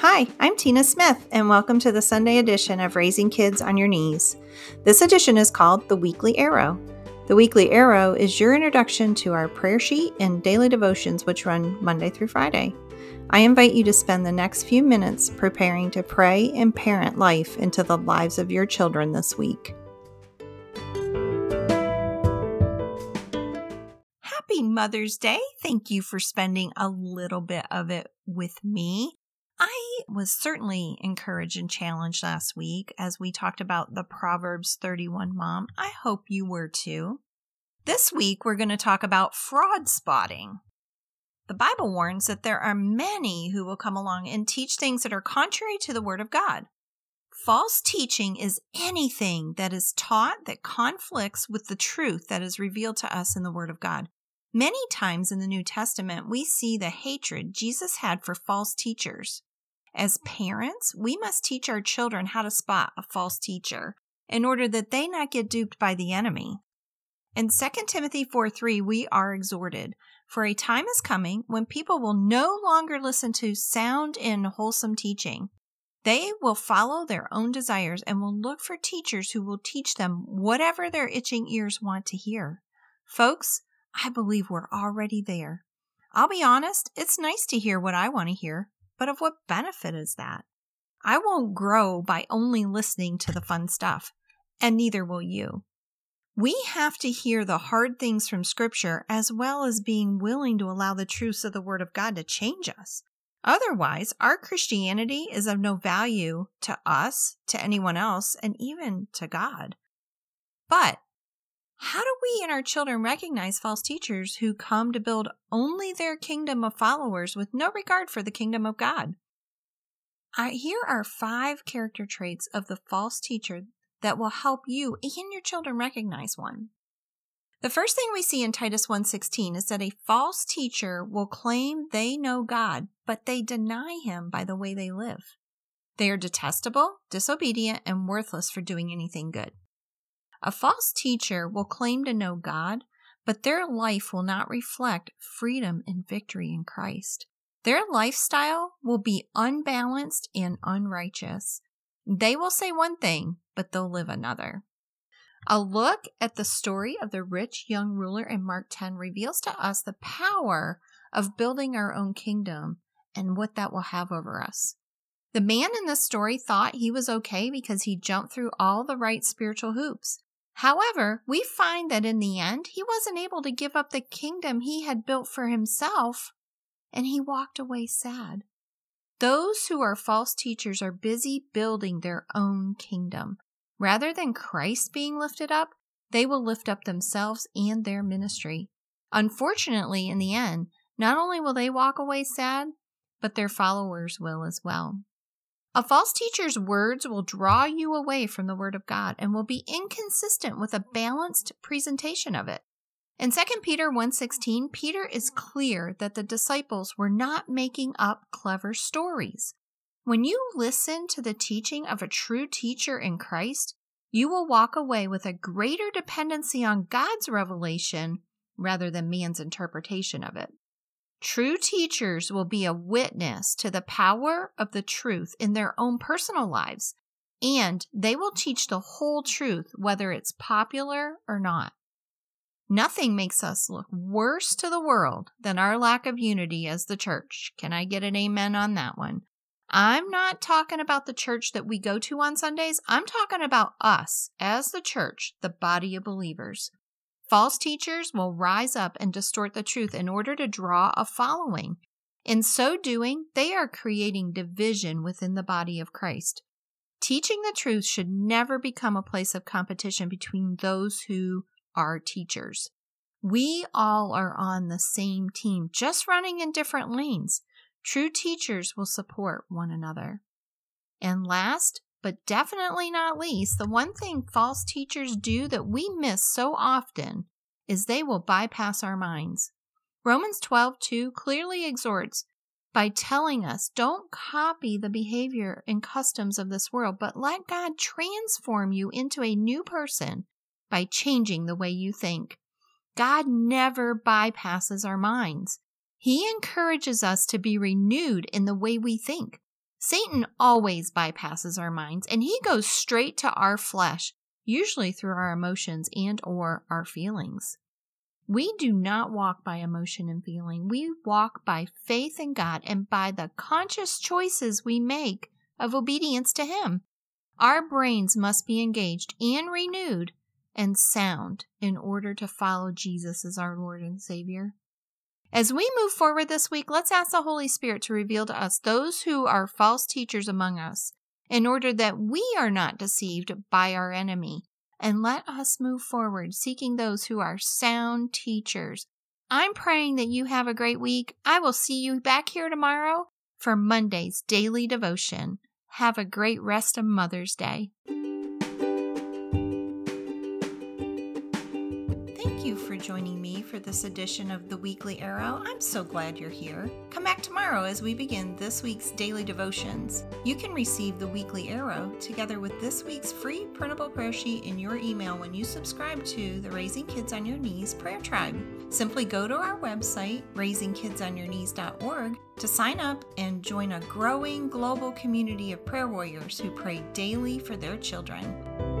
Hi, I'm Tina Smith, and welcome to the Sunday edition of Raising Kids on Your Knees. This edition is called The Weekly Arrow. The Weekly Arrow is your introduction to our prayer sheet and daily devotions, which run Monday through Friday. I invite you to spend the next few minutes preparing to pray and parent life into the lives of your children this week. Happy Mother's Day. Thank you for spending a little bit of it with me. I was certainly encouraged and challenged last week as we talked about the Proverbs 31 mom. I hope you were too. This week, we're going to talk about fraud spotting. The Bible warns that there are many who will come along and teach things that are contrary to the Word of God. False teaching is anything that is taught that conflicts with the truth that is revealed to us in the Word of God. Many times in the New Testament, we see the hatred Jesus had for false teachers. As parents, we must teach our children how to spot a false teacher in order that they not get duped by the enemy. In 2 Timothy 4 3, we are exhorted, For a time is coming when people will no longer listen to sound and wholesome teaching. They will follow their own desires and will look for teachers who will teach them whatever their itching ears want to hear. Folks, I believe we're already there. I'll be honest, it's nice to hear what I want to hear, but of what benefit is that? I won't grow by only listening to the fun stuff, and neither will you. We have to hear the hard things from Scripture as well as being willing to allow the truths of the Word of God to change us. Otherwise, our Christianity is of no value to us, to anyone else, and even to God. But how do we and our children recognize false teachers who come to build only their kingdom of followers with no regard for the kingdom of God? I, here are five character traits of the false teacher that will help you and your children recognize one. The first thing we see in Titus 1:16 is that a false teacher will claim they know God, but they deny him by the way they live. They are detestable, disobedient, and worthless for doing anything good. A false teacher will claim to know God, but their life will not reflect freedom and victory in Christ. Their lifestyle will be unbalanced and unrighteous. They will say one thing, but they'll live another. A look at the story of the rich young ruler in Mark 10 reveals to us the power of building our own kingdom and what that will have over us. The man in this story thought he was okay because he jumped through all the right spiritual hoops. However, we find that in the end, he wasn't able to give up the kingdom he had built for himself, and he walked away sad. Those who are false teachers are busy building their own kingdom. Rather than Christ being lifted up, they will lift up themselves and their ministry. Unfortunately, in the end, not only will they walk away sad, but their followers will as well. A false teacher's words will draw you away from the Word of God and will be inconsistent with a balanced presentation of it. In 2 Peter 1:16, Peter is clear that the disciples were not making up clever stories. When you listen to the teaching of a true teacher in Christ, you will walk away with a greater dependency on God's revelation rather than man's interpretation of it. True teachers will be a witness to the power of the truth in their own personal lives, and they will teach the whole truth, whether it's popular or not. Nothing makes us look worse to the world than our lack of unity as the church. Can I get an amen on that one? I'm not talking about the church that we go to on Sundays. I'm talking about us as the church, the body of believers. False teachers will rise up and distort the truth in order to draw a following. In so doing, they are creating division within the body of Christ. Teaching the truth should never become a place of competition between those who are teachers. We all are on the same team, just running in different lanes. True teachers will support one another. And last, but definitely not least, the one thing false teachers do that we miss so often is they will bypass our minds. Romans 12:2 clearly exhorts by telling us don't copy the behavior and customs of this world, but let God transform you into a new person by changing the way you think. God never bypasses our minds. He encourages us to be renewed in the way we think. Satan always bypasses our minds and he goes straight to our flesh, usually through our emotions and or our feelings. We do not walk by emotion and feeling. We walk by faith in God and by the conscious choices we make of obedience to him. Our brains must be engaged and renewed and sound in order to follow Jesus as our Lord and Savior. As we move forward this week, let's ask the Holy Spirit to reveal to us those who are false teachers among us in order that we are not deceived by our enemy. And let us move forward seeking those who are sound teachers. I'm praying that you have a great week. I will see you back here tomorrow for Monday's daily devotion. Have a great rest of Mother's Day. For joining me for this edition of the Weekly Arrow. I'm so glad you're here. Come back tomorrow as we begin this week's daily devotions. You can receive the Weekly Arrow together with this week's free printable prayer sheet in your email when you subscribe to the Raising Kids on Your Knees Prayer Tribe. Simply go to our website, raisingkidsonyourknees.org, to sign up and join a growing global community of prayer warriors who pray daily for their children.